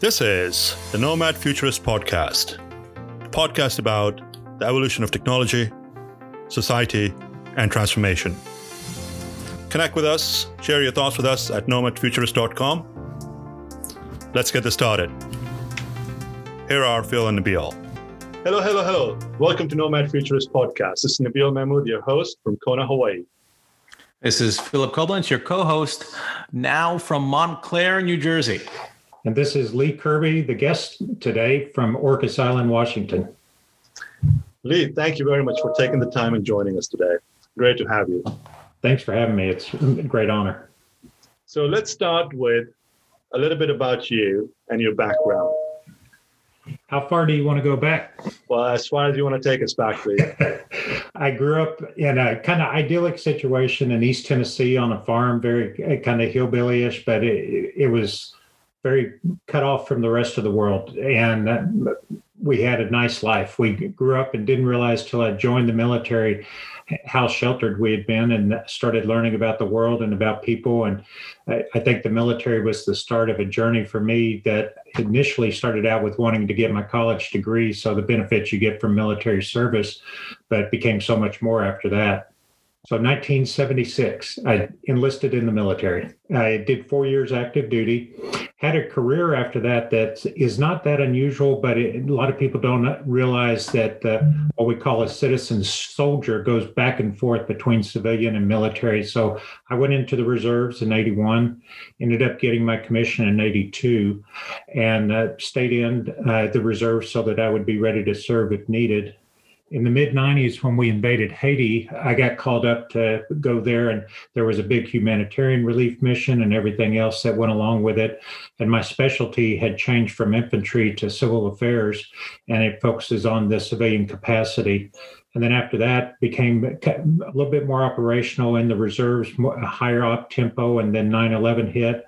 This is the Nomad Futurist Podcast, a podcast about the evolution of technology, society, and transformation. Connect with us, share your thoughts with us at nomadfuturist.com. Let's get this started. Here are Phil and Nabeel. Hello, hello, hello. Welcome to Nomad Futurist Podcast. This is Nabeel Mahmood, your host from Kona, Hawaii. This is Philip Koblence, your co host, now from Montclair, New Jersey. And this is Lee Kirby, the guest today from Orcas Island, Washington. Lee, thank you very much for taking the time and joining us today. Great to have you. Thanks for having me. It's a great honor. So let's start with a little bit about you and your background. How far do you want to go back? Well, as far as you want to take us back, please. I grew up in a kind of idyllic situation in East Tennessee on a farm, very eh, kind of hillbillyish, but it, it was very cut off from the rest of the world. And uh, we had a nice life. We grew up and didn't realize till I joined the military how sheltered we had been and started learning about the world and about people. And I, I, think the military was the start of a journey for me that initially started out with wanting to get my college degree. So the benefits you get from military service, but became so much more after that. So 1976, I enlisted in the military. I did four years active duty, had a career after that that is not that unusual, but it, a lot of people don't realize that uh, what we call a citizen soldier goes back and forth between civilian and military. So I went into the reserves in 81, ended up getting my commission in 82, and uh, stayed in uh, the reserves so that I would be ready to serve if needed in the mid 90s when we invaded Haiti, I got called up to go there, and there was a big humanitarian relief mission and everything else that went along with it. And my specialty had changed from infantry to civil affairs, and it focuses on the civilian capacity. And then after that, became a little bit more operational in the reserves, higher up tempo, and then 9 11 hit.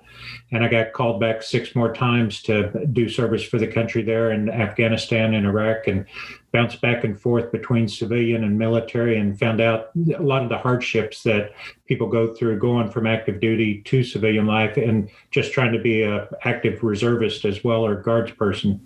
And I got called back six more times to do service for the country there in Afghanistan and Iraq, and bounced back and forth between civilian and military, and found out a lot of the hardships that people go through going from active duty to civilian life, and just trying to be a active reservist as well or guards person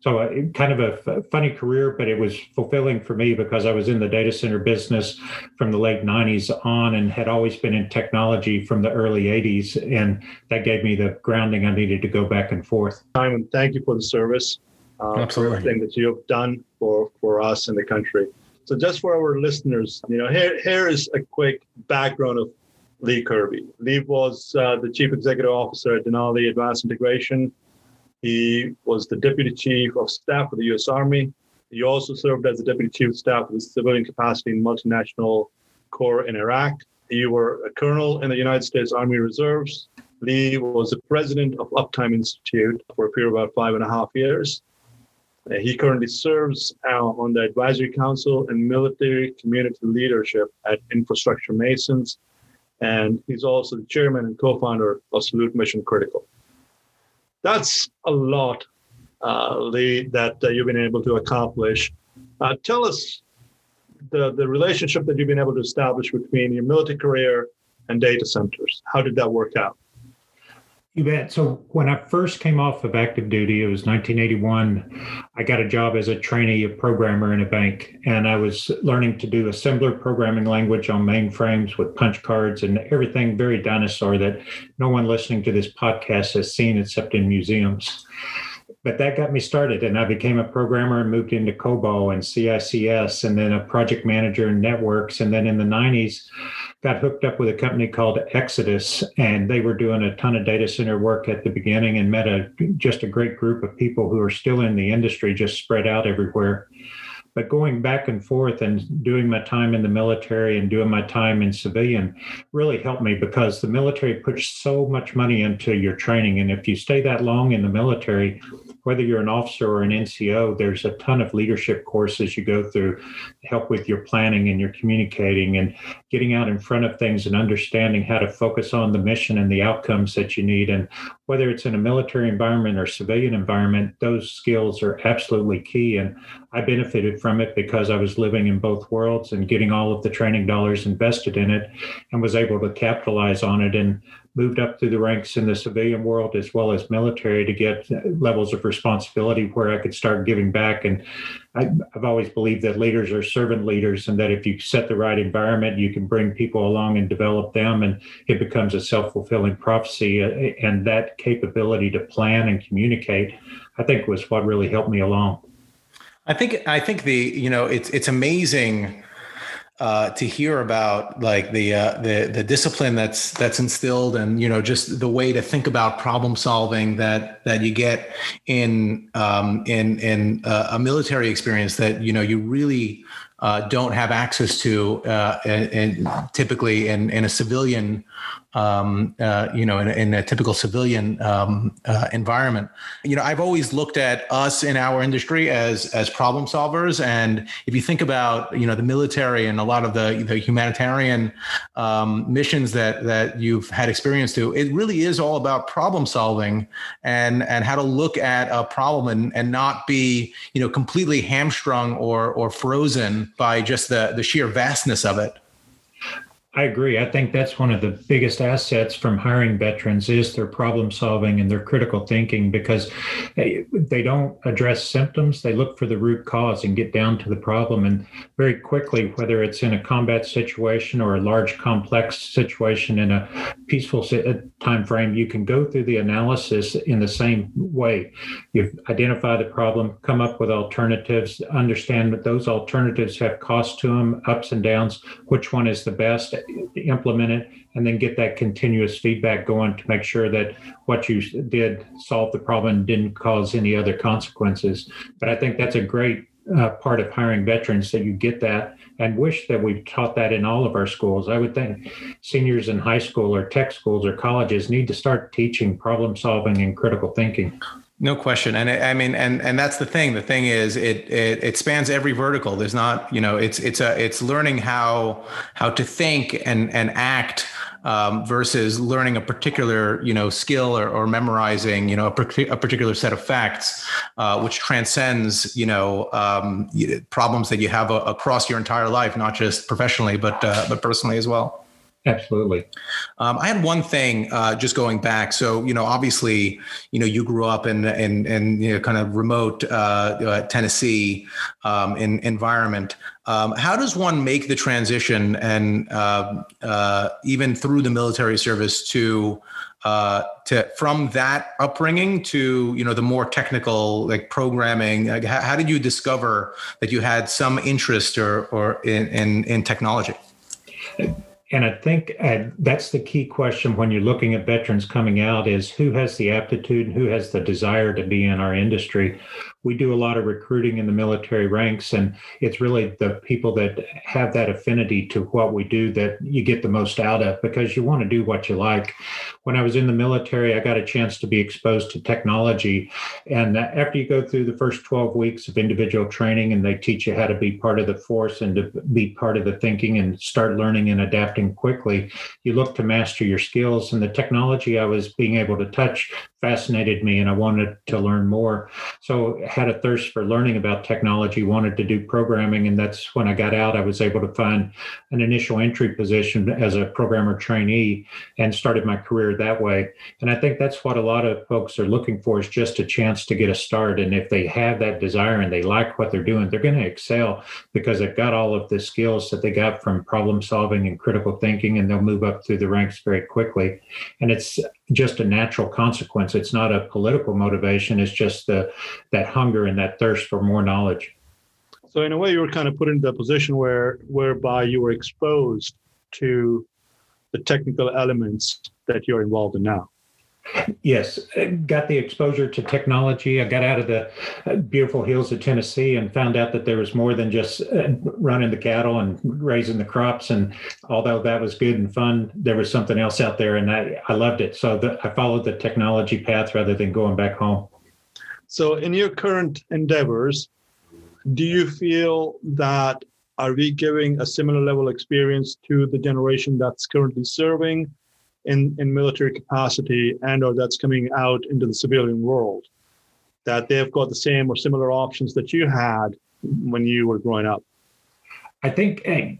so uh, kind of a f- funny career but it was fulfilling for me because i was in the data center business from the late 90s on and had always been in technology from the early 80s and that gave me the grounding i needed to go back and forth. Simon thank you for the service uh, Absolutely. for everything that you have done for for us in the country. So just for our listeners you know here here is a quick background of lee kirby. Lee was uh, the chief executive officer at denali advanced integration he was the deputy chief of staff for the U.S. Army. He also served as the deputy chief of staff of the civilian capacity in multinational corps in Iraq. He were a colonel in the United States Army Reserves. Lee was the president of Uptime Institute for a period of about five and a half years. Uh, he currently serves uh, on the advisory council and military community leadership at Infrastructure Masons. And he's also the chairman and co-founder of Salute Mission Critical that's a lot, uh, Lee, that uh, you've been able to accomplish. Uh, tell us the, the relationship that you've been able to establish between your military career and data centers. How did that work out? You bet. So when I first came off of active duty, it was 1981. I got a job as a trainee programmer in a bank, and I was learning to do assembler programming language on mainframes with punch cards and everything very dinosaur that no one listening to this podcast has seen except in museums but that got me started and i became a programmer and moved into cobol and cics and then a project manager in networks and then in the 90s got hooked up with a company called exodus and they were doing a ton of data center work at the beginning and met a just a great group of people who are still in the industry just spread out everywhere but going back and forth and doing my time in the military and doing my time in civilian really helped me because the military puts so much money into your training. And if you stay that long in the military whether you're an officer or an NCO, there's a ton of leadership courses you go through to help with your planning and your communicating and getting out in front of things and understanding how to focus on the mission and the outcomes that you need. And whether it's in a military environment or civilian environment, those skills are absolutely key. And I benefited from it because I was living in both worlds and getting all of the training dollars invested in it and was able to capitalize on it. And moved up through the ranks in the civilian world as well as military to get levels of responsibility where I could start giving back. And I, have always believed that leaders are servant leaders and that if you set the right environment, you can bring people along and develop them, and it becomes a self fulfilling prophecy. Uh, and that capability to plan and communicate, I think, was what really helped me along. I think I think the you know it's it's amazing uh, to hear about like the uh, the the discipline that's that's instilled and you know just the way to think about problem solving that that you get in um, in in uh, a military experience that you know you really uh, don't have access to uh, and, and, typically in in a civilian um, uh, you know, in, in, a typical civilian um, uh, environment. You know, I've always looked at us in our industry as as problem solvers, and if you think about you know the military and a lot of the the humanitarian um, missions that that you've had experience to, it really is all about problem solving and and how to look at a problem and and not be you know completely hamstrung or or frozen by just the the sheer vastness of it. I agree. I think that's one of the biggest assets from hiring veterans is their problem solving and their critical thinking because eh, they don't address symptoms. They look for the root cause and get down to the problem. And very quickly, whether it's in a combat situation or a large complex situation in a peaceful uh, time frame, you can go through the analysis in the same way. You identify the problem, come up with alternatives, understand that those alternatives have cost to them, ups and downs, which one is the best implement it and then get that continuous feedback going to make sure that what you did solve the problem and didn't cause any other consequences. But I think that's a great uh, part of hiring veterans that you get that and wish that we taught that in all of our schools. I would think seniors in high school or tech schools or colleges need to start teaching problem solving and critical thinking. No question, and I mean, and and that's the thing. The thing is, it, it it spans every vertical. There's not, you know, it's it's a it's learning how how to think and and act um, versus learning a particular you know skill or, or memorizing you know a, a, particular set of facts, uh, which transcends you know um, problems that you have a, across your entire life, not just professionally but uh, but personally as well. Absolutely. Um, I had one thing uh, just going back. So, you know, obviously, you know, you grew up in in, in you know, kind of remote uh, uh, Tennessee um, in environment. Um, how does one make the transition and um, uh, even through the military service to uh, to from that upbringing to you know the more technical like programming? Like, how, how did you discover that you had some interest or or in, in, in technology? And I think uh, that's the key question when you're looking at veterans coming out is who has the aptitude and who has the desire to be in our industry we do a lot of recruiting in the military ranks and it's really the people that have that affinity to what we do that you get the most out of because you want to do what you like. When i was in the military i got a chance to be exposed to technology and after you go through the first 12 weeks of individual training and they teach you how to be part of the force and to be part of the thinking and start learning and adapting quickly you look to master your skills and the technology i was being able to touch fascinated me and I wanted to learn more. So had a thirst for learning about technology, wanted to do programming. And that's when I got out, I was able to find an initial entry position as a programmer trainee and started my career that way. And I think that's what a lot of folks are looking for is just a chance to get a start. And if they have that desire and they like what they're doing, they're going to excel because they've got all of the skills that they got from problem solving and critical thinking and they'll move up through the ranks very quickly. And it's just a natural consequence. It's not a political motivation. It's just the that hunger and that thirst for more knowledge. So in a way, you were kind of put into the position where whereby you were exposed to the technical elements that you're involved in now. Yes, got the exposure to technology. I got out of the uh, beautiful hills of Tennessee and found out that there was more than just uh, running the cattle and raising the crops. And although that was good and fun, there was something else out there, and I, I loved it. So the, I followed the technology path rather than going back home. So, in your current endeavors, do you feel that are we giving a similar level experience to the generation that's currently serving? In, in military capacity and or that's coming out into the civilian world that they've got the same or similar options that you had when you were growing up? I think eh,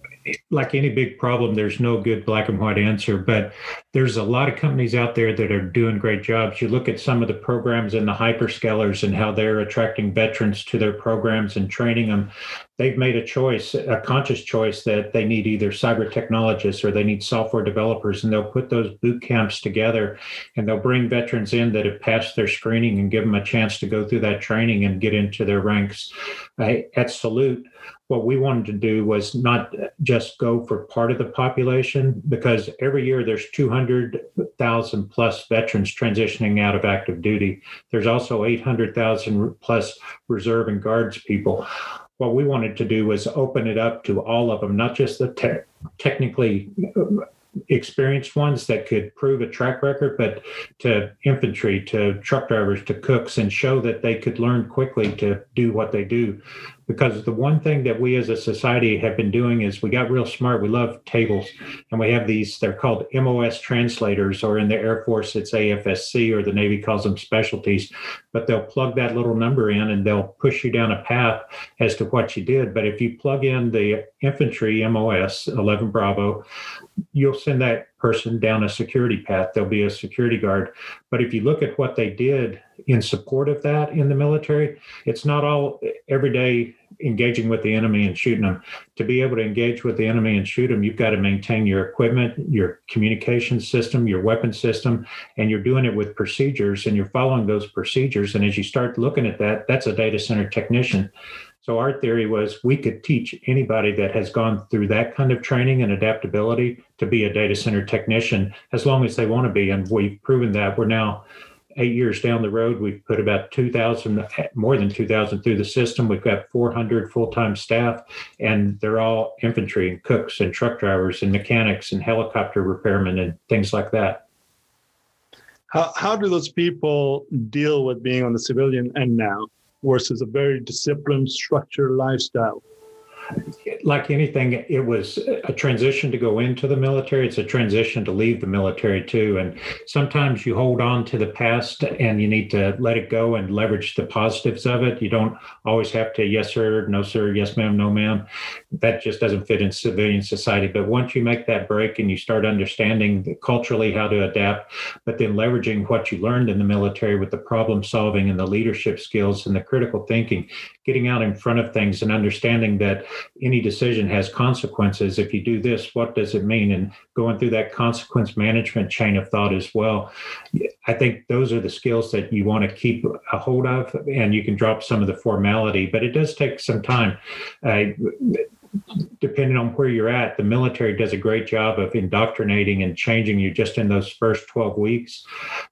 like any big problem, there's no good black and white answer, but there's a lot of companies out there that are doing great jobs. You look at some of the programs in the hyperscalers and how they're attracting veterans to their programs and training them. They've made a choice, a conscious choice that they need either cyber technologists or they need software developers, and they'll put those boot camps together and they'll bring veterans in that have passed their screening and give them a chance to go through that training and get into their ranks. at Salute, what we wanted to do was not just go for part of the population because every year there's 200,000 plus veterans transitioning out of active duty. There's also 800,000 plus reserve and guards people. What we wanted to do was open it up to all of them, not just the te- technically experienced ones that could prove a track record, but to infantry, to truck drivers, to cooks, and show that they could learn quickly to do what they do because the one thing that we as a society have been doing is we got real smart. We love tables, and we have these. They're called MOS translators, or in the Air Force it's AFSC, or the Navy calls them specialties. But they'll plug that little number in, and they'll push you down a path as to what you did. But if you plug in the infantry MOS 11 Bravo, you'll send that person down a security path. There'll be a security guard. But if you look at what they did in support of that in the military, it's not all every day engaging with the enemy and shooting them. To be able to engage with the enemy and shoot them, you've got to maintain your equipment, your communication system, your weapon system, and you're doing it with procedures and you're following those procedures. And as you start looking at that, that's a data center technician. So our theory was we could teach anybody that has gone through that kind of training and adaptability to be a data center technician as long as they want to be. And we've proven that we're now eight years down the road, we've put about 2,000, more than 2,000 through the system. We've got 400 full time staff, and they're all infantry and cooks and truck drivers and mechanics and helicopter repairmen and things like that. How, how do those people deal with being on the civilian end now versus a very disciplined, structured lifestyle? Like anything, it was a transition to go into the military. It's a transition to leave the military too. And sometimes you hold on to the past and you need to let it go and leverage the positives of it. You don't always have to, yes, sir, no, sir, yes, ma'am, no, ma'am. That just doesn't fit in civilian society. But once you make that break and you start understanding culturally how to adapt, but then leveraging what you learned in the military with the problem solving and the leadership skills and the critical thinking, getting out in front of things and understanding that any decision has consequences. If you do this, what does it mean? And going through that consequence management chain of thought as well. I think those are the skills that you want to keep a hold of, and you can drop some of the formality, but it does take some time. Uh, depending on where you're at, the military does a great job of indoctrinating and changing you just in those first 12 weeks.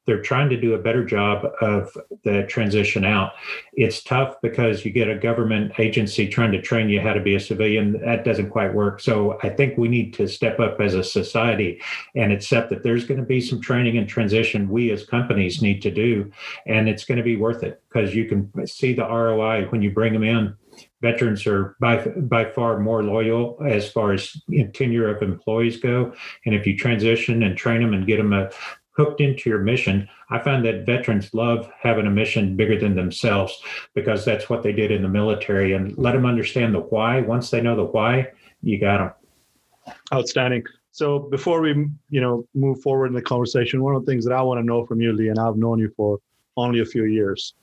They're trying to do a better job of the transition out. It's tough because you get a government agency trying to train you how to be a civilian. That doesn't quite work. So I think we need to step up as a society and accept that there's going to be some training and transition we as companies need to do. And it's going to be worth it because you can see the ROI when you bring them in veterans are by by far more loyal as far as tenure of employees go. And if you transition and train them and get them a, uh, hooked into your mission, I find that veterans love having a mission bigger than themselves because that's what they did in the military. And let them understand the why. Once they know the why, you got them. Outstanding. So before we, you know, move forward in the conversation, one of the things that I want to know from you, Lee, and I've known you for only a few years,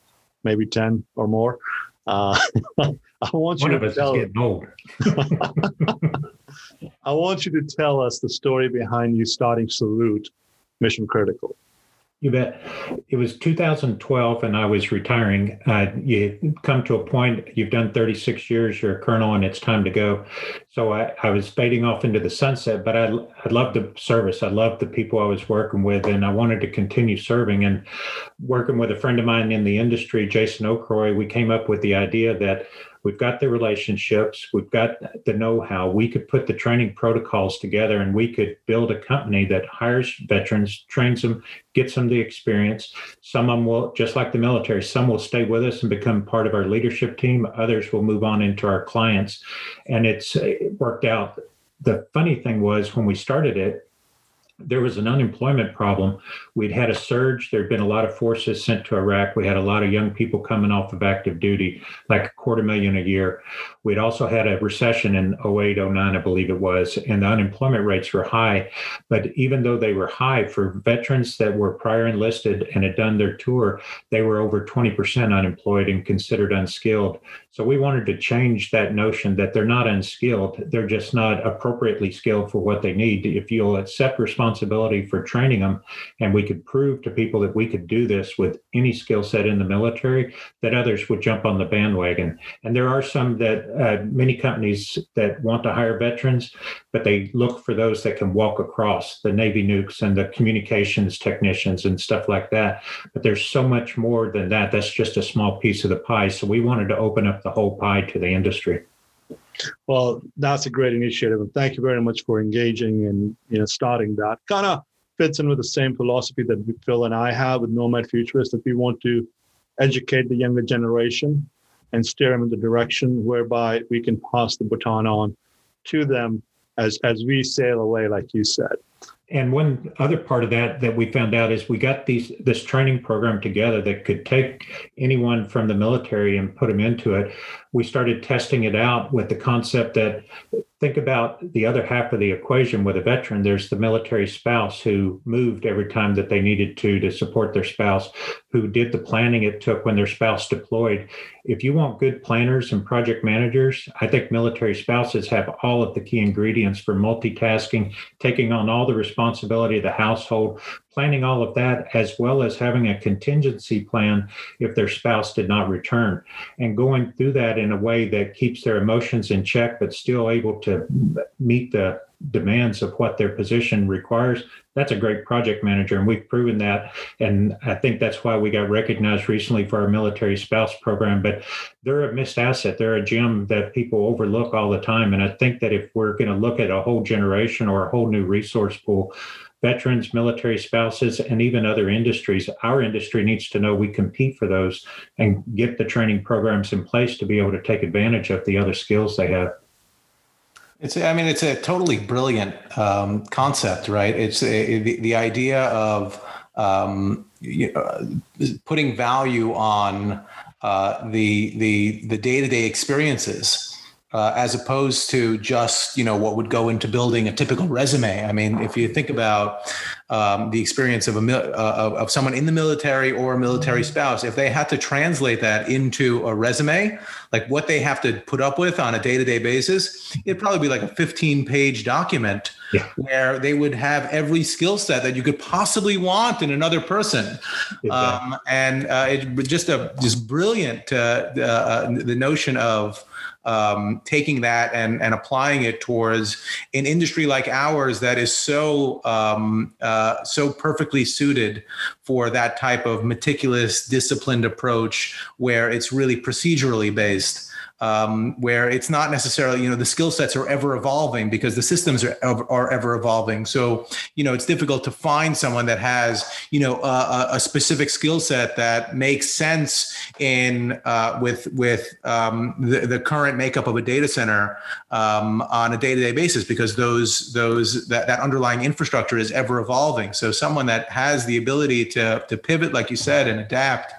maybe ten or more. Uh, I want you One to tell. getting old. I want you to tell us the story behind you starting Salute Mission Critical. You bet. It was 2012, and I was retiring. Uh, you come to a point, you've done 36 years, you're a colonel, and it's time to go. So I, I was fading off into the sunset, but I, I loved the service. I loved the people I was working with, and I wanted to continue serving. And working with a friend of mine in the industry, Jason Okroy, we came up with the idea that We've got the relationships, we've got the know how. We could put the training protocols together and we could build a company that hires veterans, trains them, gets them the experience. Some of them will, just like the military, some will stay with us and become part of our leadership team. Others will move on into our clients. And it's it worked out. The funny thing was when we started it, there was an unemployment problem. We'd had a surge. There'd been a lot of forces sent to Iraq. We had a lot of young people coming off of active duty, like a quarter million a year. We'd also had a recession in 08, 09, I believe it was, and the unemployment rates were high. But even though they were high for veterans that were prior enlisted and had done their tour, they were over 20% unemployed and considered unskilled. So we wanted to change that notion that they're not unskilled, they're just not appropriately skilled for what they need. If you'll accept responsibility for training them, and we could prove to people that we could do this with any skill set in the military, that others would jump on the bandwagon. And there are some that uh, many companies that want to hire veterans, but they look for those that can walk across the Navy nukes and the communications technicians and stuff like that. But there's so much more than that. That's just a small piece of the pie. So we wanted to open up the whole pie to the industry. Well, that's a great initiative, and thank you very much for engaging and you know starting that. Kind of fits in with the same philosophy that Phil and I have with Nomad Futurists that we want to educate the younger generation and steer them in the direction whereby we can pass the baton on to them as as we sail away, like you said. And one other part of that that we found out is we got these this training program together that could take anyone from the military and put them into it. We started testing it out with the concept that think about the other half of the equation with a veteran. There's the military spouse who moved every time that they needed to to support their spouse, who did the planning it took when their spouse deployed. If you want good planners and project managers, I think military spouses have all of the key ingredients for multitasking, taking on all the responsibility of the household, planning all of that, as well as having a contingency plan if their spouse did not return, and going through that in a way that keeps their emotions in check, but still able to meet the demands of what their position requires, that's a great project manager. And we've proven that. And I think that's why we got recognized recently for our military spouse program. But they're a missed asset. They're a gem that people overlook all the time. And I think that if we're going to look at a whole generation or a whole new resource pool, veterans, military spouses, and even other industries, our industry needs to know we compete for those and get the training programs in place to be able to take advantage of the other skills they have. It's, I mean, it's a totally brilliant um, concept, right? It's a, the, the idea of um, you know, putting value on uh, the the the day to day experiences uh, as opposed to just you know what would go into building a typical resume. I mean, if you think about um, the experience of a uh, of, someone in the military or a military mm-hmm. spouse, if they had to translate that into a resume, like what they have to put up with on a day to day basis, it'd probably be like a 15 page document yeah. where they would have every skill set that you could possibly want in another person. Exactly. Um, and uh, it just a just brilliant uh, uh, the notion of um, taking that and, and applying it towards an industry like ours that is so um, uh, so perfectly suited for that type of meticulous, disciplined approach where it's really procedurally based um, where it's not necessarily you know the skill sets are ever evolving because the systems are, are ever evolving. So you know it's difficult to find someone that has you know a, a specific skill set that makes sense in uh, with with um, the, the current makeup of a data center um, on a day-to-day basis because those those that, that underlying infrastructure is ever evolving. So someone that has the ability to to pivot like you said and adapt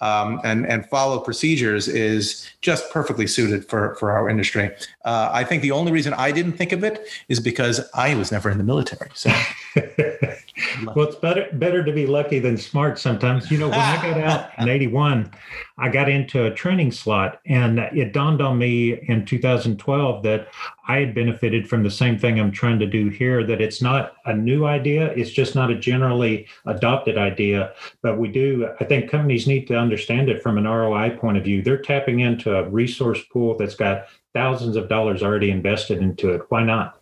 um, and and follow procedures is just perfectly suited for for our industry. Uh, I think the only reason I didn't think of it is because I was never in the military. So. well, it's better better to be lucky than smart sometimes. You know, when I got out in '81, I got into a training slot, and it dawned on me in 2012 that I had benefited from the same thing I'm trying to do here. That it's not a new idea; it's just not a generally adopted idea. But we do. I think companies need to understand it from an ROI point of view. They're tapping into a resource pool that's got thousands of dollars already invested into it. Why not?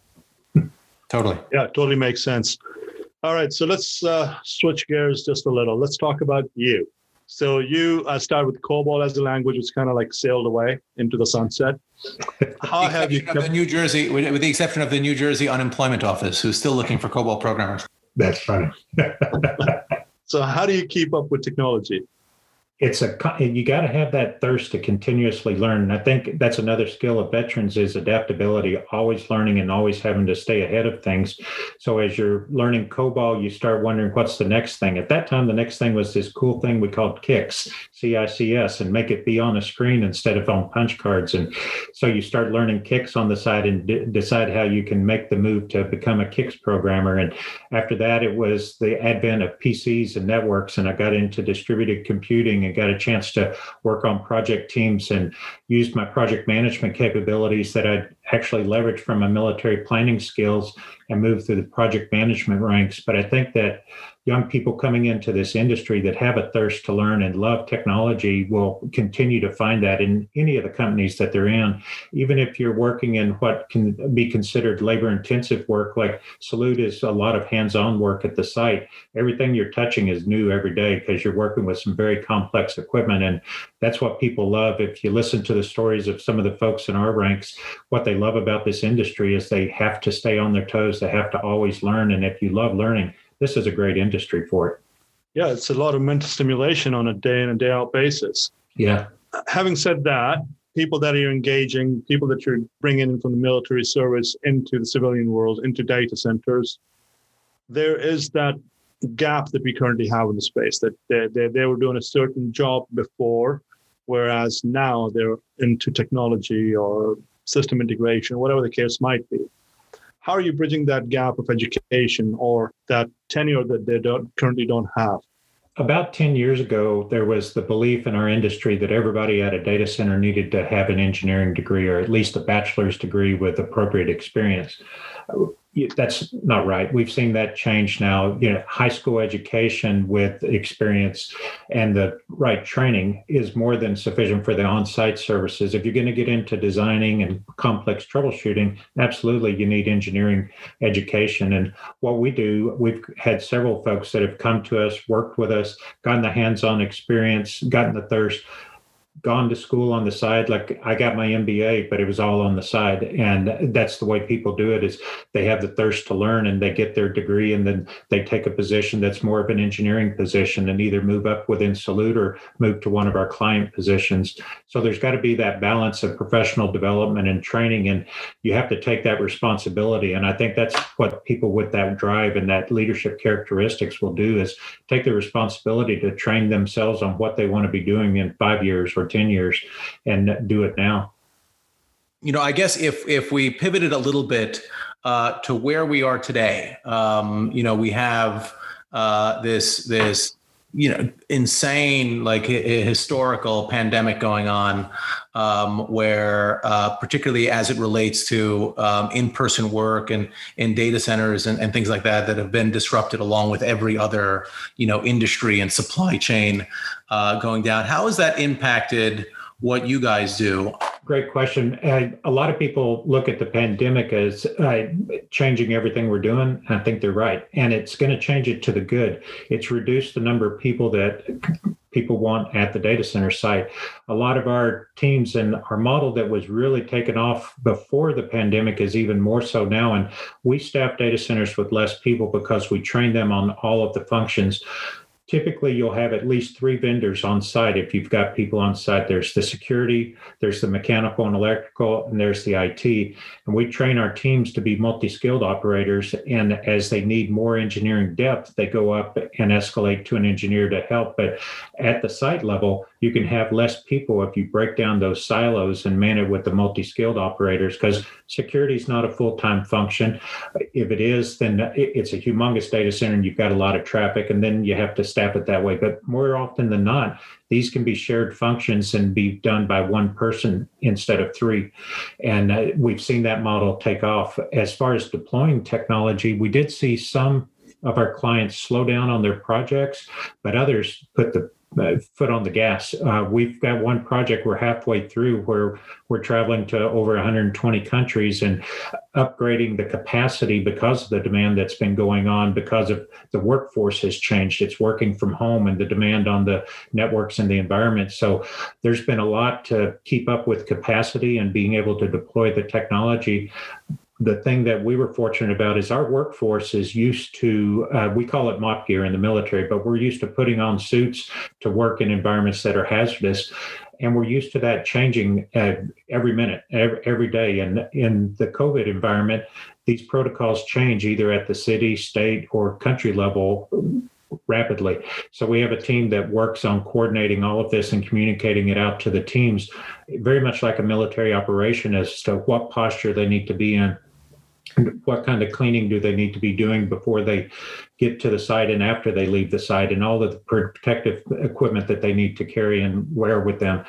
Totally. Yeah, totally makes sense. All right, so let's uh, switch gears just a little. Let's talk about you. So you uh, started with COBOL as a language, which kind of like sailed away into the sunset. How have you kept- the New Jersey, with the exception of the New Jersey Unemployment Office, who's still looking for COBOL programmers? That's funny. so how do you keep up with technology? It's a you got to have that thirst to continuously learn and i think that's another skill of veterans is adaptability always learning and always having to stay ahead of things. So as you're learning cobol you start wondering what's the next thing. At that time the next thing was this cool thing we called kicks cics and make it be on a screen instead of on punch cards. And so you start learning kicks on the side and d- decide how you can make the move to become a kicks programmer. And after that it was the advent of pcs and networks and i got into distributed computing and got a chance to work on project teams and used my project management capabilities that I'd actually leveraged from my military planning skills and moved through the project management ranks. But I think that young people coming into this industry that have a thirst to learn and love technology will continue to find that in any of the companies that they're in. Even if you're working in what can be considered labor intensive work, like Salute is a lot of hands on work at the site. Everything you're touching is new every day because you're working with some very complex equipment. And that's what people love. If you listen to the stories of some of the folks in our ranks, what they love about this industry is they have to stay on their toes, they have to always learn. And if you love learning, this is a great industry for it. Yeah, it's a lot of mental stimulation on a day in and day out basis. Yeah. Having said that, people that you're engaging, people that you're bringing in from the military service into the civilian world, into data centers, there is that gap that we currently have in the space that they, they, they were doing a certain job before, whereas now they're into technology or system integration, whatever the case might be how are you bridging that gap of education or that tenure that they don't currently don't have? About 10 years ago, there was the belief in our industry that everybody at a data center needed to have an engineering degree or at least a bachelor's degree with appropriate experience that's not right. We've seen that change now. You know, high school education with experience and the right training is more than sufficient for the on-site services. If you're going to get into designing and complex troubleshooting, absolutely you need engineering education. And what we do, we've had several folks that have come to us, worked with us, gotten the hands-on experience, gotten the thirst gone to school on the side like i got my mba but it was all on the side. And that's the way people do it is they have the thirst to learn and they get their degree and then they take a position that's more of an engineering position and either move up within salute or move to one of our client positions. So there's got to be that balance of professional development and training and you have to take that responsibility. And i think that's what people with that drive and that leadership characteristics will do is take the responsibility to train themselves on what they want to be doing in five years or 10 years and do it now. You know i guess if if we pivoted a little bit uh, to where we are today um, you know we have uh, this this you know insane like historical pandemic going on um, where uh, particularly as it relates to um, in-person work and in data centers and, and, things like that that have been disrupted along with every other you know industry and supply chain uh, going down. How has that impacted what you guys do Great question. Uh, a lot of people look at the pandemic as uh, changing everything we're doing. I think they're right. And it's going to change it to the good. It's reduced the number of people that people want at the data center site. A lot of our teams and our model that was really taken off before the pandemic is even more so now. And we staff data centers with less people because we train them on all of the functions typically you'll have at least three vendors on site if you've got people on site. There's the security there's the mechanical and electrical and there's the it and we train our teams to be multi-skilled operators and as they need more engineering depth they go up and escalate to an engineer to help. But at the site level you can have less people if you break down those silos and man it with the multi-skilled operators because security is not a full-time function. If it is then it's a humongous data center and you've got a lot of traffic and then you have to staff it that way. But more often than not these can be shared functions and be done by one person instead of three. And uh, we've seen that model take off. As far as deploying technology we did see some of our clients slow down on their projects, but others put the uh, foot on the gas. Uh, we've got one project we're halfway through where we're traveling to over 120 countries and upgrading the capacity because of the demand that's been going on because of the workforce has changed. It's working from home and the demand on the networks and the environment. So there's been a lot to keep up with capacity and being able to deploy the technology the thing that we were fortunate about is our workforce is used to uh, we call it MOPP gear in the military but we're used to putting on suits to work in environments that are hazardous. And we're used to that changing uh, every minute every, every day. And in the covid environment these protocols change either at the city state or country level rapidly. So we have a team that works on coordinating all of this and communicating it out to the teams very much like a military operation as to what posture they need to be in what kind of cleaning do they need to be doing before they get to the site and after they leave the site and all the protective equipment that they need to carry and wear with them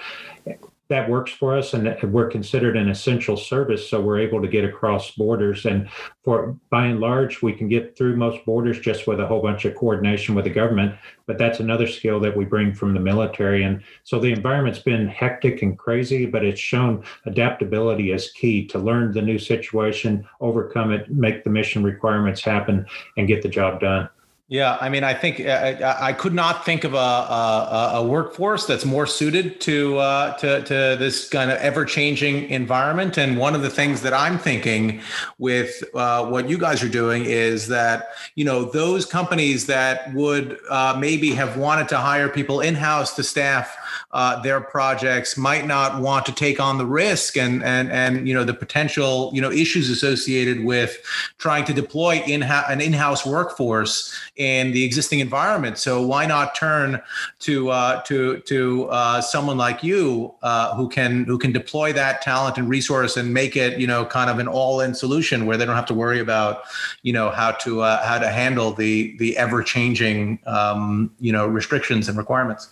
that works for us and we're considered an essential service so we're able to get across borders. And for by and large we can get through most borders just with a whole bunch of coordination with the government but that's another skill that we bring from the military. And so the environment's been hectic and crazy but it's shown adaptability as key to learn the new situation overcome it make the mission requirements happen and get the job done yeah, I mean, I think uh, I, I could not think of a, a, a, workforce that's more suited to, uh, to to this kind of ever changing environment. And one of the things that I'm thinking with uh, what you guys are doing is that you know those companies that would uh, maybe have wanted to hire people in house to staff uh, their projects might not want to take on the risk and and and you know the potential you know issues associated with trying to deploy in an in-house workforce in the existing environment. So why not turn to uh, to to uh, someone like you uh, who can who can deploy that talent and resource and make it you know kind of an all-in solution where they don't have to worry about you know how to uh, how to handle the the ever-changing um, you know restrictions and requirements.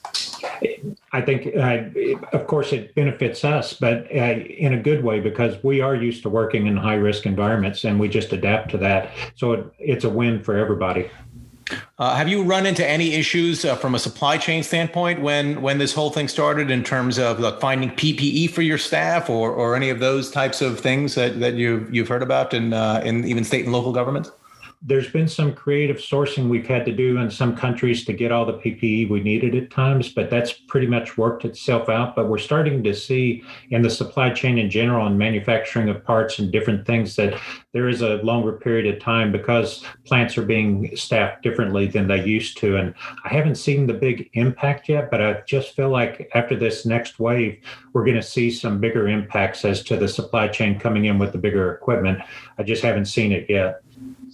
I think, uh, of course, it benefits us, but uh, in a good way because we are used to working in high risk environments and we just adapt to that. So it, it's a win for everybody. Uh, have you run into any issues uh, from a supply chain standpoint when when this whole thing started in terms of like finding PPE for your staff or or any of those types of things that, that you've you've heard about in uh, in even state and local governments? There's been some creative sourcing we've had to do in some countries to get all the PPE we needed at times, but that's pretty much worked itself out. But we're starting to see in the supply chain in general and manufacturing of parts and different things that there is a longer period of time because plants are being staffed differently than they used to. And I haven't seen the big impact yet, but I just feel like after this next wave, we're going to see some bigger impacts as to the supply chain coming in with the bigger equipment. I just haven't seen it yet.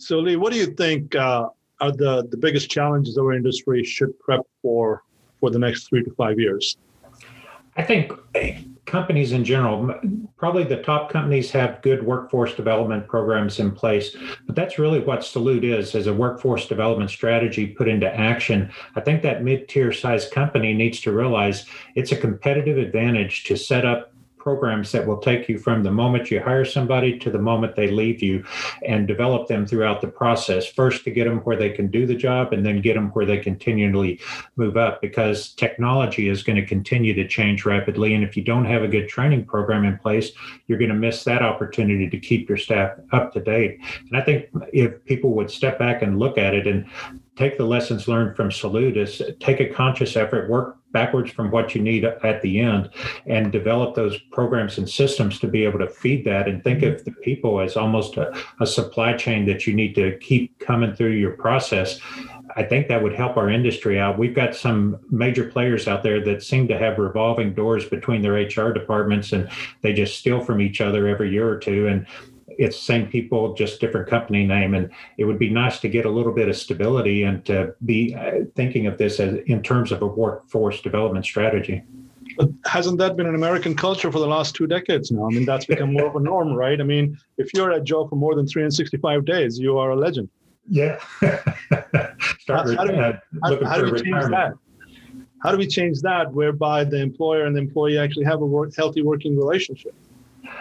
So, Lee, what do you think uh, are the, the biggest challenges our industry should prep for for the next three to five years? I think companies in general, probably the top companies have good workforce development programs in place, but that's really what Salute is, as a workforce development strategy put into action. I think that mid-tier size company needs to realize it's a competitive advantage to set up programs that will take you from the moment you hire somebody to the moment they leave you and develop them throughout the process. First, to get them where they can do the job, and then get them where they continually move up because technology is going to continue to change rapidly. And if you don't have a good training program in place, you're going to miss that opportunity to keep your staff up to date. And I think if people would step back and look at it and take the lessons learned from Salute is take a conscious effort, work backwards from what you need at the end, and develop those programs and systems to be able to feed that and think of the people as almost a, a supply chain that you need to keep coming through your process. I think that would help our industry out. We've got some major players out there that seem to have revolving doors between their HR departments and they just steal from each other every year or two. And it's same people, just different company name. And it would be nice to get a little bit of stability and to be uh, thinking of this as in terms of a workforce development strategy. But hasn't that been an American culture for the last two decades now? I mean, that's become more of a norm, right? I mean, if you're at job for more than 365 days, you are a legend. Yeah. Start how, how, do we, how, how do we change that? How do we change that whereby the employer and the employee actually have a work, healthy working relationship?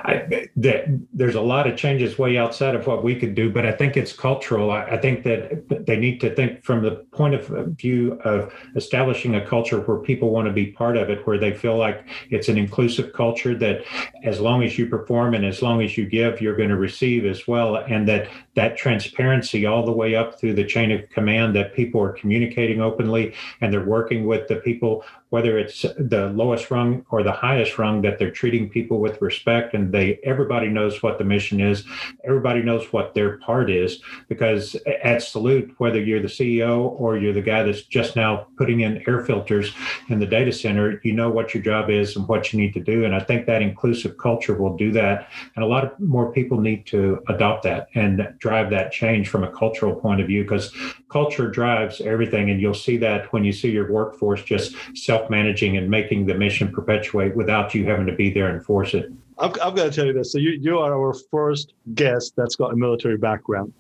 I, that there's a lot of changes way outside of what we could do, but I think it's cultural. I, I, think that they need to think from the point of view of establishing a culture where people want to be part of it, where they feel like it's an inclusive culture that as long as you perform and as long as you give, you're going to receive as well. And that that transparency all the way up through the chain of command that people are communicating openly and they're working with the people whether it's the lowest rung or the highest rung, that they're treating people with respect and they everybody knows what the mission is, everybody knows what their part is. Because at Salute, whether you're the CEO or you're the guy that's just now putting in air filters in the data center, you know what your job is and what you need to do. And I think that inclusive culture will do that. And a lot of more people need to adopt that and drive that change from a cultural point of view because culture drives everything. And you'll see that when you see your workforce just self managing and making the mission perpetuate without you having to be there and force it. I've, I've got to tell you this. So you, you are our first guest that's got a military background.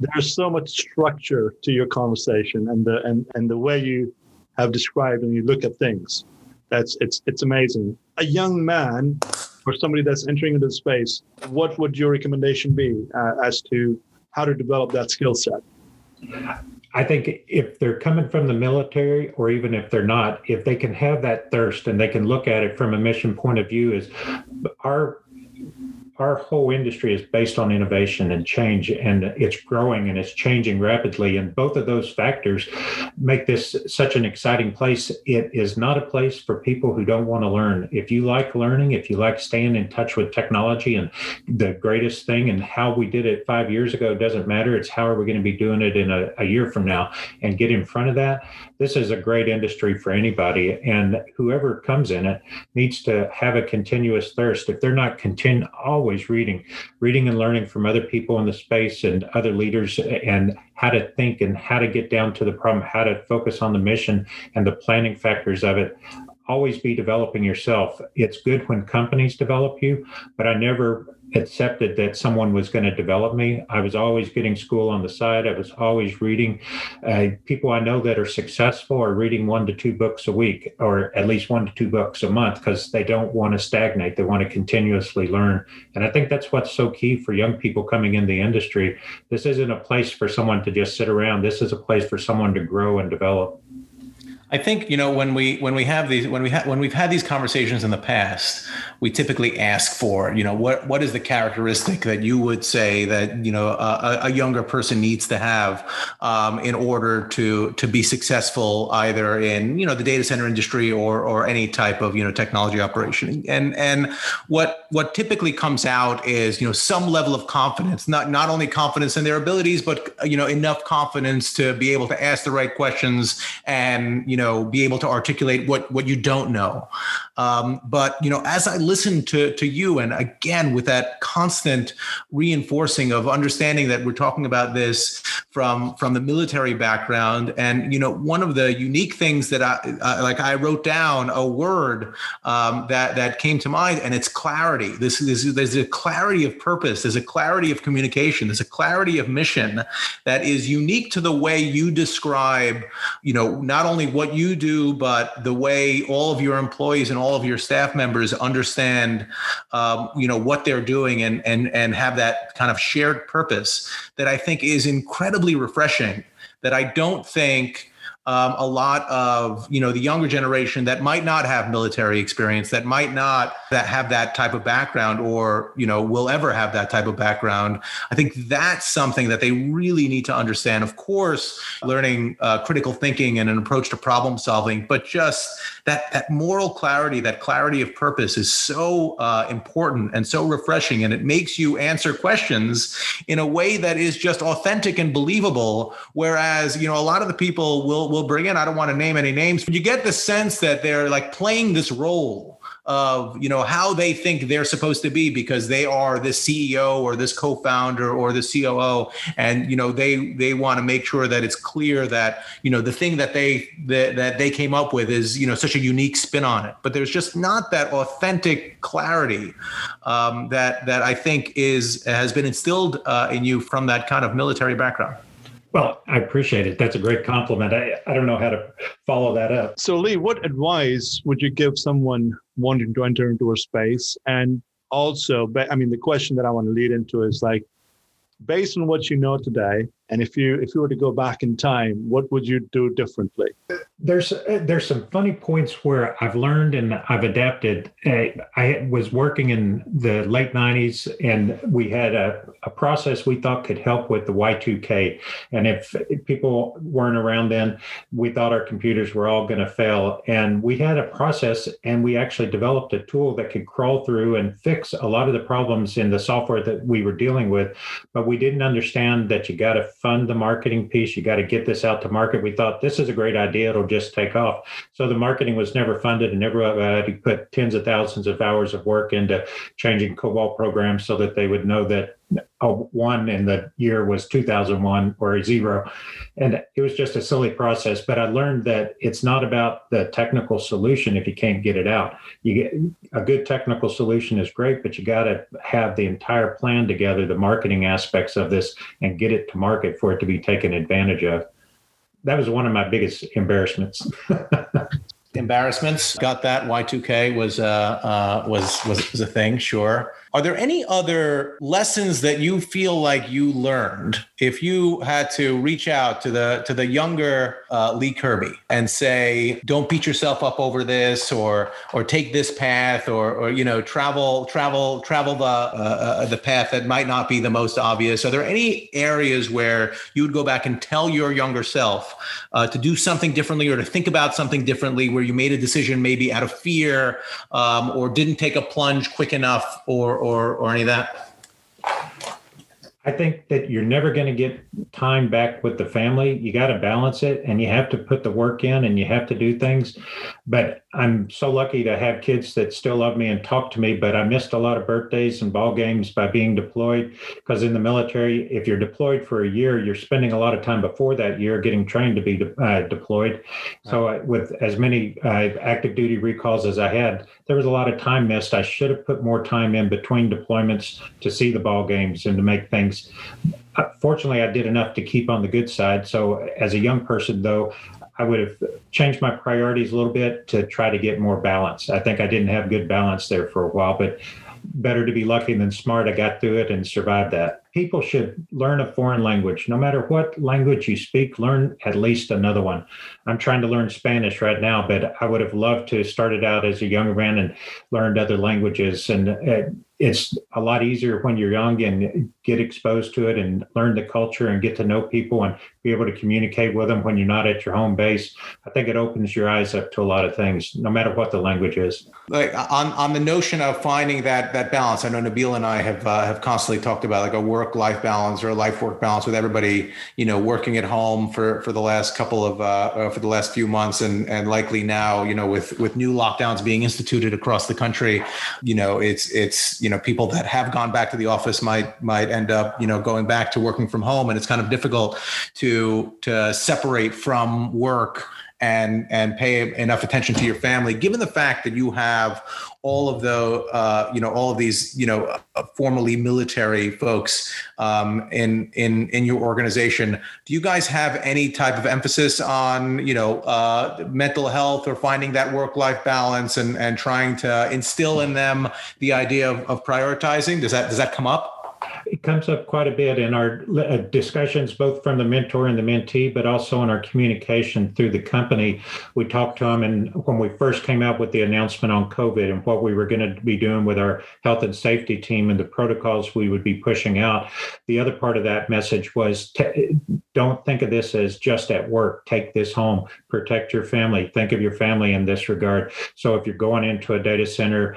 There's so much structure to your conversation and the and, and the way you have described and you look at things. That's it's it's amazing. A young man or somebody that's entering into the space, what would your recommendation be uh, as to how to develop that skill set? I think if they're coming from the military, or even if they're not, if they can have that thirst and they can look at it from a mission point of view, is our our whole industry is based on innovation and change and it's growing and it's changing rapidly and both of those factors make this such an exciting place. It is not a place for people who don't want to learn. If you like learning if you like staying in touch with technology and the greatest thing and how we did it five years ago doesn't matter it's how are we going to be doing it in a, a year from now and get in front of that this is a great industry for anybody and whoever comes in it needs to have a continuous thirst. If they're not continue always always reading, reading and learning from other people in the space and other leaders and how to think and how to get down to the problem, how to focus on the mission and the planning factors of it always be developing yourself. It's good when companies develop you, but I never accepted that someone was going to develop me. I was always getting school on the side. I was always reading. Uh, people I know that are successful are reading one to two books a week, or at least one to two books a month, because they don't want to stagnate. They want to continuously learn. And I think that's what's so key for young people coming in the industry. This isn't a place for someone to just sit around. This is a place for someone to grow and develop. I think you know when we when we have these when we ha- when we've had these conversations in the past, we typically ask for you know what what is the characteristic that you would say that you know a, a younger person needs to have um, in order to to be successful either in you know the data center industry or or any type of you know technology operation? And and what what typically comes out is you know some level of confidence not not only confidence in their abilities but you know enough confidence to be able to ask the right questions and you know be able to articulate what what you don't know um, but you know as i listen to to you and again with that constant reinforcing of understanding that we're talking about this from from the military background and you know one of the unique things that i uh, like i wrote down a word um, that that came to mind and it's clarity. This is there's a clarity of purpose. There's a clarity of communication. There's a clarity of mission that is unique to the way you describe you know not only what you do, but the way all of your employees and all of your staff members understand, um, you know, what they're doing and and and have that kind of shared purpose that I think is incredibly refreshing. That I don't think um, a lot of you know the younger generation that might not have military experience that might not that have that type of background or you know will ever have that type of background i think that's something that they really need to understand of course learning uh, critical thinking and an approach to problem solving but just that that moral clarity that clarity of purpose is so uh, important and so refreshing and it makes you answer questions in a way that is just authentic and believable whereas you know a lot of the people will will bring in. I don't want to name any names, but you get the sense that they're like playing this role of you know how they think they're supposed to be because they are the CEO or this co-founder or the COO and you know they they want to make sure that it's clear that you know the thing that they that, that they came up with is you know such a unique spin on it but there's just not that authentic clarity um, that that I think is has been instilled uh, in you from that kind of military background. Well, I appreciate it. That's a great compliment. I, I don't know how to follow that up. So, Lee, what advice would you give someone wanting to enter into a space? And also, I mean, the question that I want to lead into is like, based on what you know today And if you if you were to go back in time, what would you do differently? there's there's some funny points where I've learned and I've adapted. Uh, I was working in the late '90s, and we had a, a process we thought could help with the Y2K. And if, if people weren't around then, we thought our computers were all going to fail. And we had a process, and we actually developed a tool that could crawl through and fix a lot of the problems in the software that we were dealing with. But we didn't understand that you got to fund the marketing piece. You got to get this out to market. We thought this is a great idea. It'll just take off. So the marketing was never funded, and never uh, had to put tens of thousands of hours of work into changing COBOL programs so that they would know that one in the year was 2001 or a zero. And it was just a silly process. But I learned that it's not about the technical solution if you can't get it out. You get a good technical solution is great, but you got to have the entire plan together, the marketing aspects of this, and get it to market for it to be taken advantage of that was one of my biggest embarrassments. embarrassments got that y2k was uh, uh was was was a thing sure are there any other lessons that you feel like you learned if you had to reach out to the to the younger uh, Lee Kirby and say, "Don't beat yourself up over this," or or take this path, or or you know, travel travel travel the uh, uh, the path that might not be the most obvious? Are there any areas where you would go back and tell your younger self uh, to do something differently or to think about something differently, where you made a decision maybe out of fear um, or didn't take a plunge quick enough, or or or any of that? I think that you're never going to get time back with the family. You got to balance it and you have to put the work in and you have to do things. But I'm so lucky to have kids that still love me and talk to me. But I missed a lot of birthdays and ball games by being deployed because in the military, if you're deployed for a year, you're spending a lot of time before that year getting trained to be de- uh, deployed. So, uh, with as many uh, active duty recalls as I had, there was a lot of time missed. I should have put more time in between deployments to see the ball games and to make things. Uh, fortunately, I did enough to keep on the good side. So, as a young person, though, I would have changed my priorities a little bit to try to get more balance. I think I didn't have good balance there for a while, but better to be lucky than smart. I got through it and survived that people should learn a foreign language. No matter what language you speak, learn at least another one. I'm trying to learn Spanish right now, but I would have loved to started out as a young man and learned other languages. And uh, it's a lot easier when you're young and get exposed to it and learn the culture and get to know people and be able to communicate with them when you're not at your home base. I think it opens your eyes up to a lot of things, no matter what the language is. Like on, on the notion of finding that that balance, I know Nabeel and I have uh, have constantly talked about like a work life balance or life work balance with everybody, you know, working at home for for the last couple of uh, uh, for the last few months and and likely now, you know, with with new lockdowns being instituted across the country, you know, it's it's you know people that have gone back to the office might might end up you know going back to working from home, and it's kind of difficult to to separate from work and and pay enough attention to your family given the fact that you have all of the uh, you know all of these you know uh, formerly military folks um, in in in your organization do you guys have any type of emphasis on you know uh, mental health or finding that work life balance and and trying to instill in them the idea of, of prioritizing? Does that does that come up it comes up quite a bit in our uh, discussions, both from the mentor and the mentee, but also in our communication through the company. We talked to them, and when we first came out with the announcement on COVID and what we were going to be doing with our health and safety team and the protocols we would be pushing out, the other part of that message was t- don't think of this as just at work. Take this home, protect your family, think of your family in this regard. So if you're going into a data center,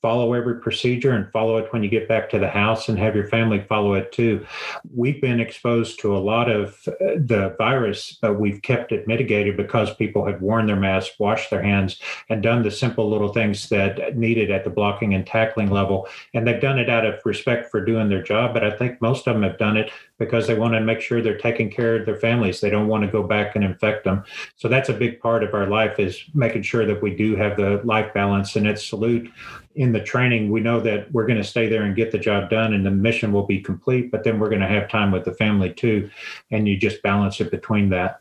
follow every procedure and follow it when you get back to the house and have your family follow it too. We've been exposed to a lot of uh, the virus, but we've kept it mitigated because people had worn their masks, washed their hands, and done the simple little things that needed at the blocking and tackling level. And they've done it out of respect for doing their job. But I think most of them have done it because they want to make sure they're taking care of their families. They don't want to go back and infect them. So that's a big part of our life is making sure that we do have the life balance. And it's salute in the training, we know that we're going to stay there and get the job done and the mission will be complete, but then we're going to have time with the family too. And you just balance it between that.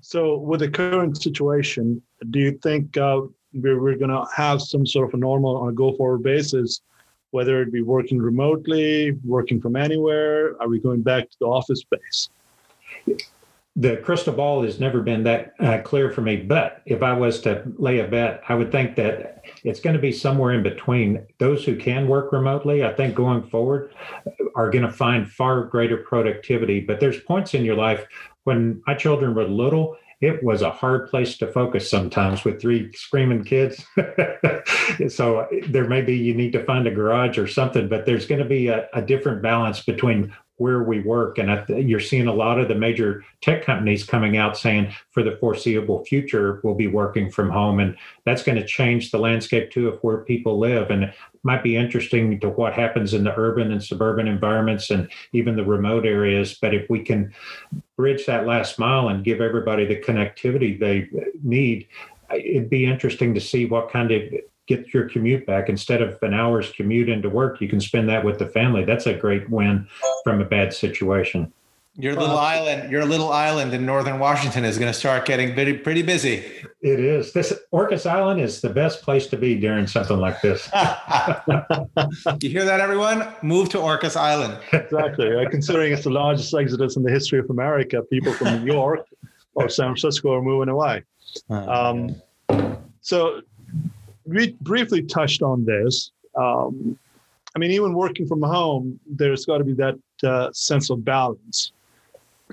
So, with the current situation, do you think uh, we're, going to have some sort of a normal on a go forward basis whether it be working remotely, working from anywhere? Are we going back to the office space? The crystal ball has never been that uh, clear for me. But if I was to lay a bet, I would think that it's going to be somewhere in between. Those who can work remotely, I think going forward, are going to find far greater productivity. But there's points in your life when my children were little. It was a hard place to focus sometimes with three screaming kids. so there may be you need to find a garage or something, but there's going to be a, a different balance between where we work. And you're seeing a lot of the major tech companies coming out saying for the foreseeable future, we'll be working from home. And that's going to change the landscape too of where people live. And it might be interesting to what happens in the urban and suburban environments and even the remote areas. But if we can bridge that last mile and give everybody the connectivity they need, it'd be interesting to see what kind of get your commute back. Instead of an hour's commute into work you can spend that with the family. That's a great win from a bad situation. Your little island your little island in northern washington is going to start getting pretty, pretty busy. It is. This orcas island is the best place to be during something like this. You hear that everyone? Move to orcas island. Exactly. Uh, considering it's the largest exodus in the history of america people from new york or san francisco are moving away. Um, so we briefly touched on this. Um, I mean, even working from home, there's got to be that uh, sense of balance.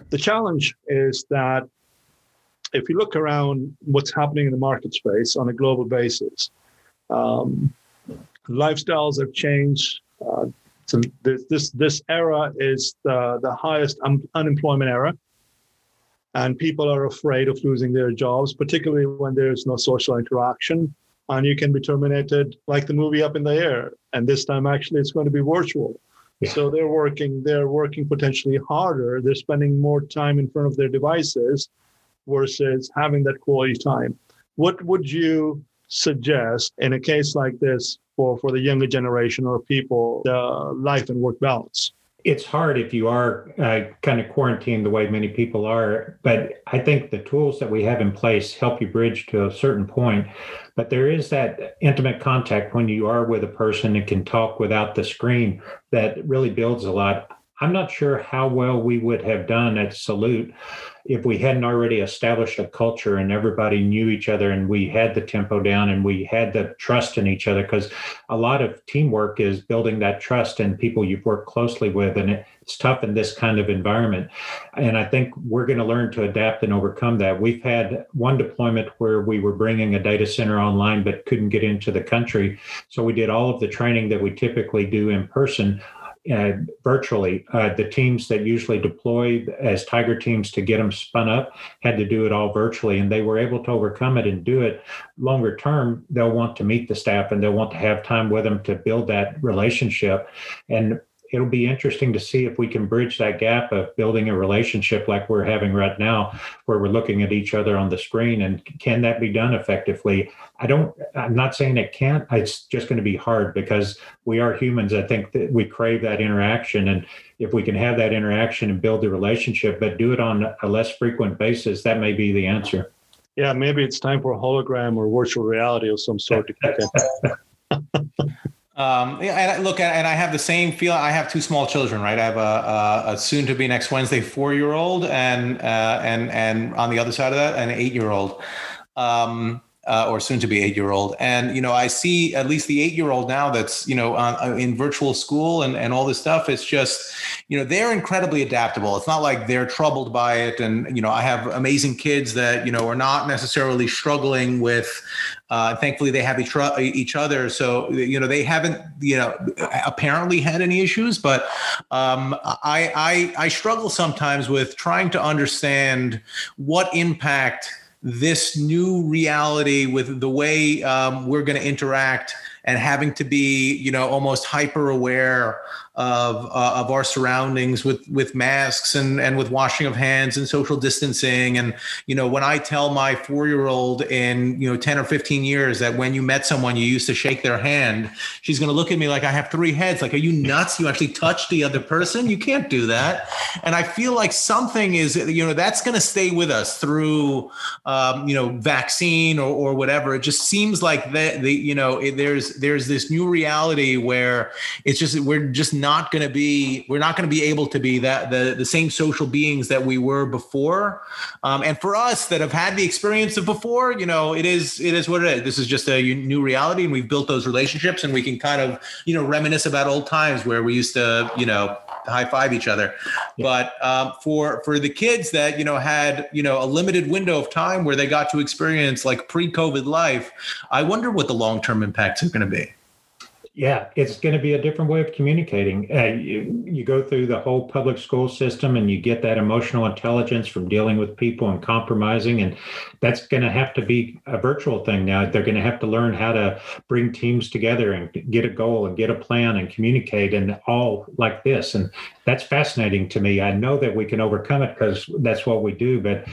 The challenge is that if you look around what's happening in the market space on a global basis, um, lifestyles have changed. Uh, this, this, this era is the, the highest un- unemployment era. And people are afraid of losing their jobs, particularly when there's no social interaction and you can be terminated like the movie Up in the Air. And this time, actually, it's going to be virtual. Yeah. So they're working, they're working potentially harder. They're spending more time in front of their devices versus having that quality time. What would you suggest in a case like this for, for the younger generation or people, the life and work balance? It's hard if you are uh, kind of quarantined the way many people are. But I think the tools that we have in place help you bridge to a certain point. But there is that intimate contact when you are with a person and can talk without the screen that really builds a lot. I'm not sure how well we would have done at Salute if we hadn't already established a culture and everybody knew each other and we had the tempo down and we had the trust in each other. Because a lot of teamwork is building that trust in people you've worked closely with and it's tough in this kind of environment. And i think we're going to learn to adapt and overcome that. We've had one deployment where we were bringing a data center online but couldn't get into the country. So we did all of the training that we typically do in person uh, virtually. Uh, the teams that usually deploy as Tiger teams to get them spun up had to do it all virtually, and they were able to overcome it and do it. Longer term, they'll want to meet the staff and they'll want to have time with them to build that relationship. And it'll be interesting to see if we can bridge that gap of building a relationship like we're having right now where we're looking at each other on the screen and can that be done effectively? I don't i'm not saying it can't it's just going to be hard because we are humans i think that we crave that interaction and if we can have that interaction and build the relationship but do it on a less frequent basis that may be the answer. Yeah maybe it's time for a hologram or virtual reality of some sort to kick in Um, and look, and I have the same feel. I have two small children, right? I have a, a, a soon to be next Wednesday four year old, and uh, and and on the other side of that, an eight year old. Um, uh, or soon to be eight year old. And, you know, I see at least the eight year old now that's, you know, on, uh, in virtual school and, and all this stuff. It's just, you know, they're incredibly adaptable. It's not like they're troubled by it. And, you know, I have amazing kids that, you know, are not necessarily struggling with, uh, thankfully they have each, each other. So, you know, they haven't, you know, apparently had any issues, but um, I, I, I struggle sometimes with trying to understand what impact this new reality with the way um, we're going to interact and having to be, you know, almost hyper aware of uh, of our surroundings with with masks and and with washing of hands and social distancing. And you know, when I tell my four year old in you know ten or fifteen years that when you met someone you used to shake their hand, she's going to look at me like I have three heads. Like, are you nuts? You actually touched the other person? You can't do that. And I feel like something is you know that's going to stay with us through um, you know vaccine or, or whatever. It just seems like that the you know it, there's there's this new reality where it's just we're just not going to be we're not going to be able to be that the the same social beings that we were before. Um, and for us that have had the experience of before, you know, it is it is what it is. This is just a new reality, and we've built those relationships, and we can kind of you know reminisce about old times where we used to you know high five each other. But um, for for the kids that you know had you know a limited window of time where they got to experience like pre-COVID life, I wonder what the long term impacts are going to be yeah, it's going to be a different way of communicating. Uh, you, you go through the whole public school system and you get that emotional intelligence from dealing with people and compromising. And that's going to have to be a virtual thing now. They're going to have to learn how to bring teams together and get a goal and get a plan and communicate and all like this. And that's fascinating to me. I know that we can overcome it because that's what we do, but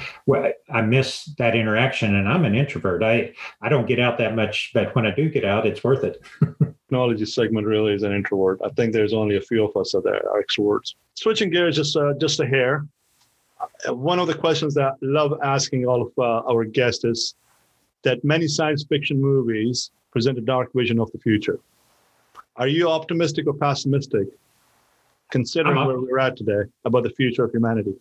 I miss that interaction. And I'm an introvert. I, I don't get out that much, but when I do get out, it's worth it. technology segment really is an introvert. I think there's only a few of us that are extroverts. Switching gears just uh, just a hair. Uh, one of the questions that I love asking all of uh, our guests is that many science fiction movies present a dark vision of the future. Are you optimistic or pessimistic, considering where we're at today, about the future of humanity?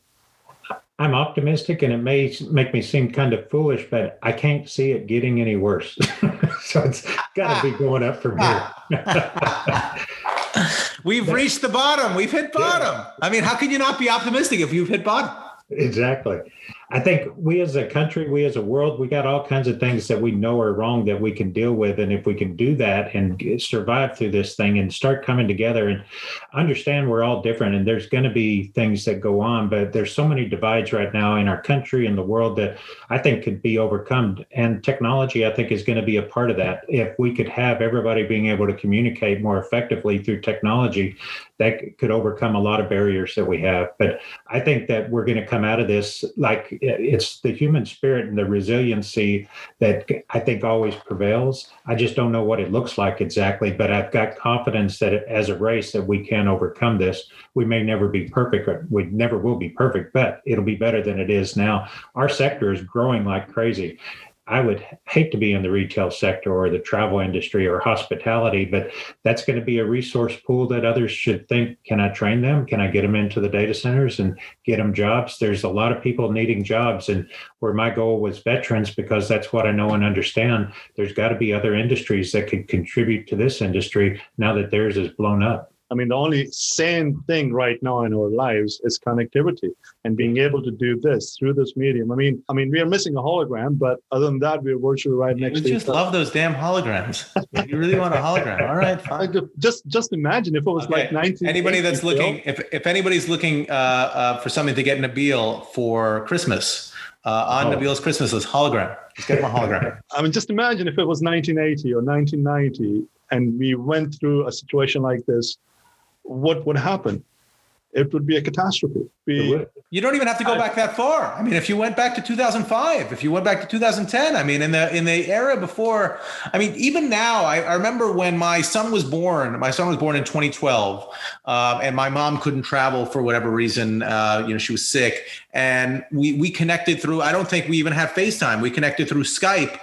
I'm optimistic, and it may make me seem kind of foolish, but I can't see it getting any worse. so it's got to be ah. going up from here. Ah. We've reached the bottom. We've hit bottom. Yeah. I mean, how can you not be optimistic if you've hit bottom? Exactly. I think we as a country, we as a world, we got all kinds of things that we know are wrong that we can deal with. And if we can do that and survive through this thing and start coming together and understand we're all different and there's going to be things that go on, but there's so many divides right now in our country and the world that I think could be overcome. And technology, I think, is going to be a part of that. If we could have everybody being able to communicate more effectively through technology, that could overcome a lot of barriers that we have. But I think that we're going to come out of this like it's the human spirit and the resiliency that I think always prevails. I just don't know what it looks like exactly, but I've got confidence that as a race that we can overcome this. We may never be perfect, we never will be perfect, but it'll be better than it is now. Our sector is growing like crazy. I would hate to be in the retail sector or the travel industry or hospitality, but that's going to be a resource pool that others should think can I train them? Can I get them into the data centers and get them jobs? There's a lot of people needing jobs. And where my goal was veterans, because that's what I know and understand, there's got to be other industries that could contribute to this industry now that theirs is blown up. I mean, the only sane thing right now in our lives is connectivity and being able to do this through this medium. I mean, I mean, we are missing a hologram, but other than that, we're virtually right next we to. We just love those damn holograms. you really want a hologram? All right, fine. Just, just imagine if it was okay. like 19. Anybody that's looking, if if anybody's looking uh, uh, for something to get Nabeel for Christmas. Uh, on oh. Nabeel's Christmas list, hologram. Just get him a hologram. I mean, just imagine if it was 1980 or 1990 and we went through a situation like this what would happen? It would be a catastrophe. We, you don't even have to go I, back that far. I mean, if you went back to 2005, if you went back to 2010, I mean, in the in the era before, I mean, even now, I, I remember when my son was born. My son was born in 2012, uh, and my mom couldn't travel for whatever reason. Uh, you know, she was sick, and we we connected through. I don't think we even had FaceTime. We connected through Skype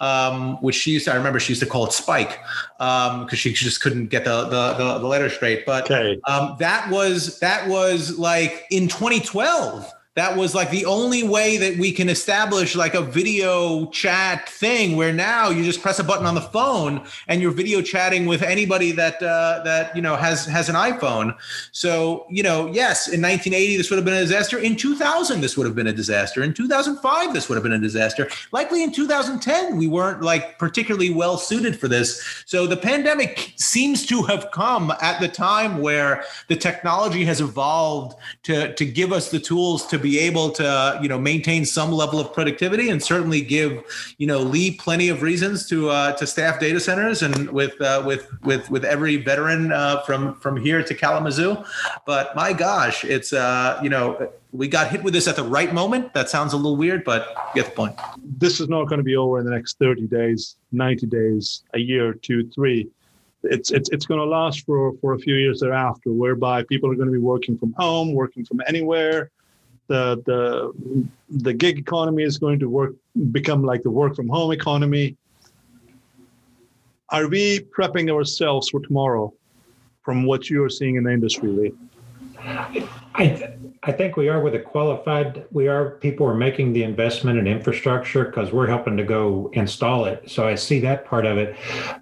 um, which she used to, I remember she used to call it Spike because um, she just couldn't get the, the, the, the letter straight. But okay. um, that was, that was like in 2012 that was like the only way that we can establish like a video chat thing where now you just press a button on the phone and you're video chatting with anybody that uh, that you know has has an iphone. So you know yes in 1980 this would have been a disaster. In 2000 this would have been a disaster. In 2005 this would have been a disaster. Likely in 2010 we weren't like particularly well suited for this. So the pandemic seems to have come at the time where the technology has evolved to to give us the tools to be able to you know maintain some level of productivity and certainly give you know Lee plenty of reasons to uh, to staff data centers and with uh, with with with every veteran uh, from from here to Kalamazoo. But my gosh, it's uh, you know we got hit with this at the right moment. That sounds a little weird, but get the point. This is not going to be over in the next 30 days, 90 days, a year, two, three. It's it's it's going to last for for a few years thereafter, whereby people are going to be working from home, working from anywhere. The the the gig economy is going to work become like the work from home economy. Are we prepping ourselves for tomorrow from what you are seeing in the industry, Lee? I, th- I think we are with a qualified, we are, people are making the investment in infrastructure because we're helping to go install it. So I see that part of it.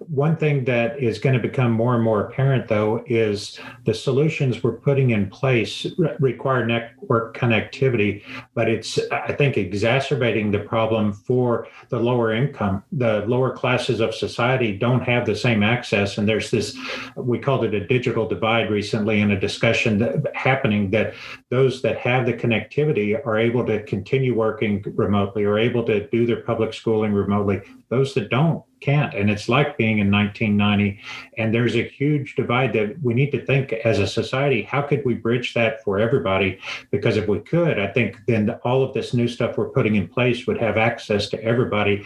One thing that is going to become more and more apparent, though, is the solutions we're putting in place re- require network connectivity, but it's, I think, exacerbating the problem for the lower income. The lower classes of society don't have the same access. And there's this, we called it a digital divide recently in a discussion that, happening that those that have the connectivity are able to continue working remotely or able to do their public schooling remotely. Those that don't can't. And it's like being in 1990. And there's a huge divide that we need to think as a society how could we bridge that for everybody? Because if we could, I think then all of this new stuff we're putting in place would have access to everybody.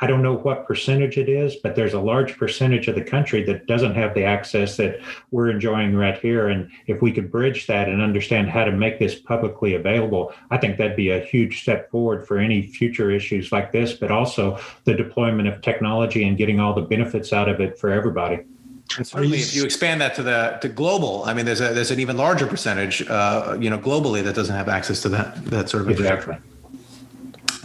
I don't know what percentage it is, but there's a large percentage of the country that doesn't have the access that we're enjoying right here. And if we could bridge that and understand how to make this publicly available, I think that'd be a huge step forward for any future issues like this, but also the deployment of technology and getting all the benefits out of it for everybody. And certainly, if you expand that to the to global, I mean, there's a there's an even larger percentage, uh, you know, globally that doesn't have access to that that sort of exactly.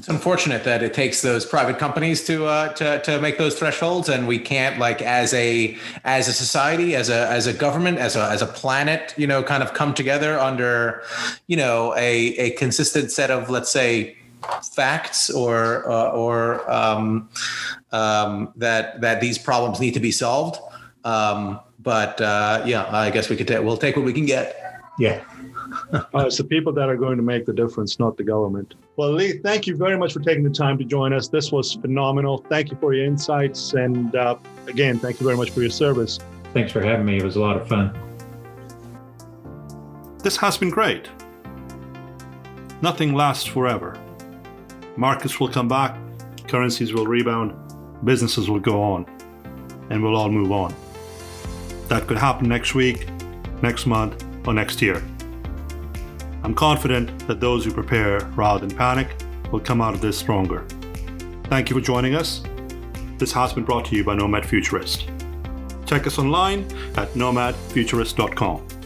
It's unfortunate that it takes those private companies to uh, to to make those thresholds, and we can't like as a as a society, as a as a government, as a as a planet, you know, kind of come together under, you know, a a consistent set of let's say facts or uh, or um, um, that that these problems need to be solved. Um, but uh, yeah, I guess we could ta- we'll take what we can get. Yeah. uh, it's the people that are going to make the difference, not the government. Well, Lee, thank you very much for taking the time to join us. This was phenomenal. Thank you for your insights. And uh, again, thank you very much for your service. Thanks for having me. It was a lot of fun. This has been great. Nothing lasts forever. Markets will come back, currencies will rebound, businesses will go on, and we'll all move on. That could happen next week, next month, or next year. I'm confident that those who prepare rather than panic will come out of this stronger. Thank you for joining us. This has been brought to you by Nomad Futurist. Check us online at nomadfuturist.com.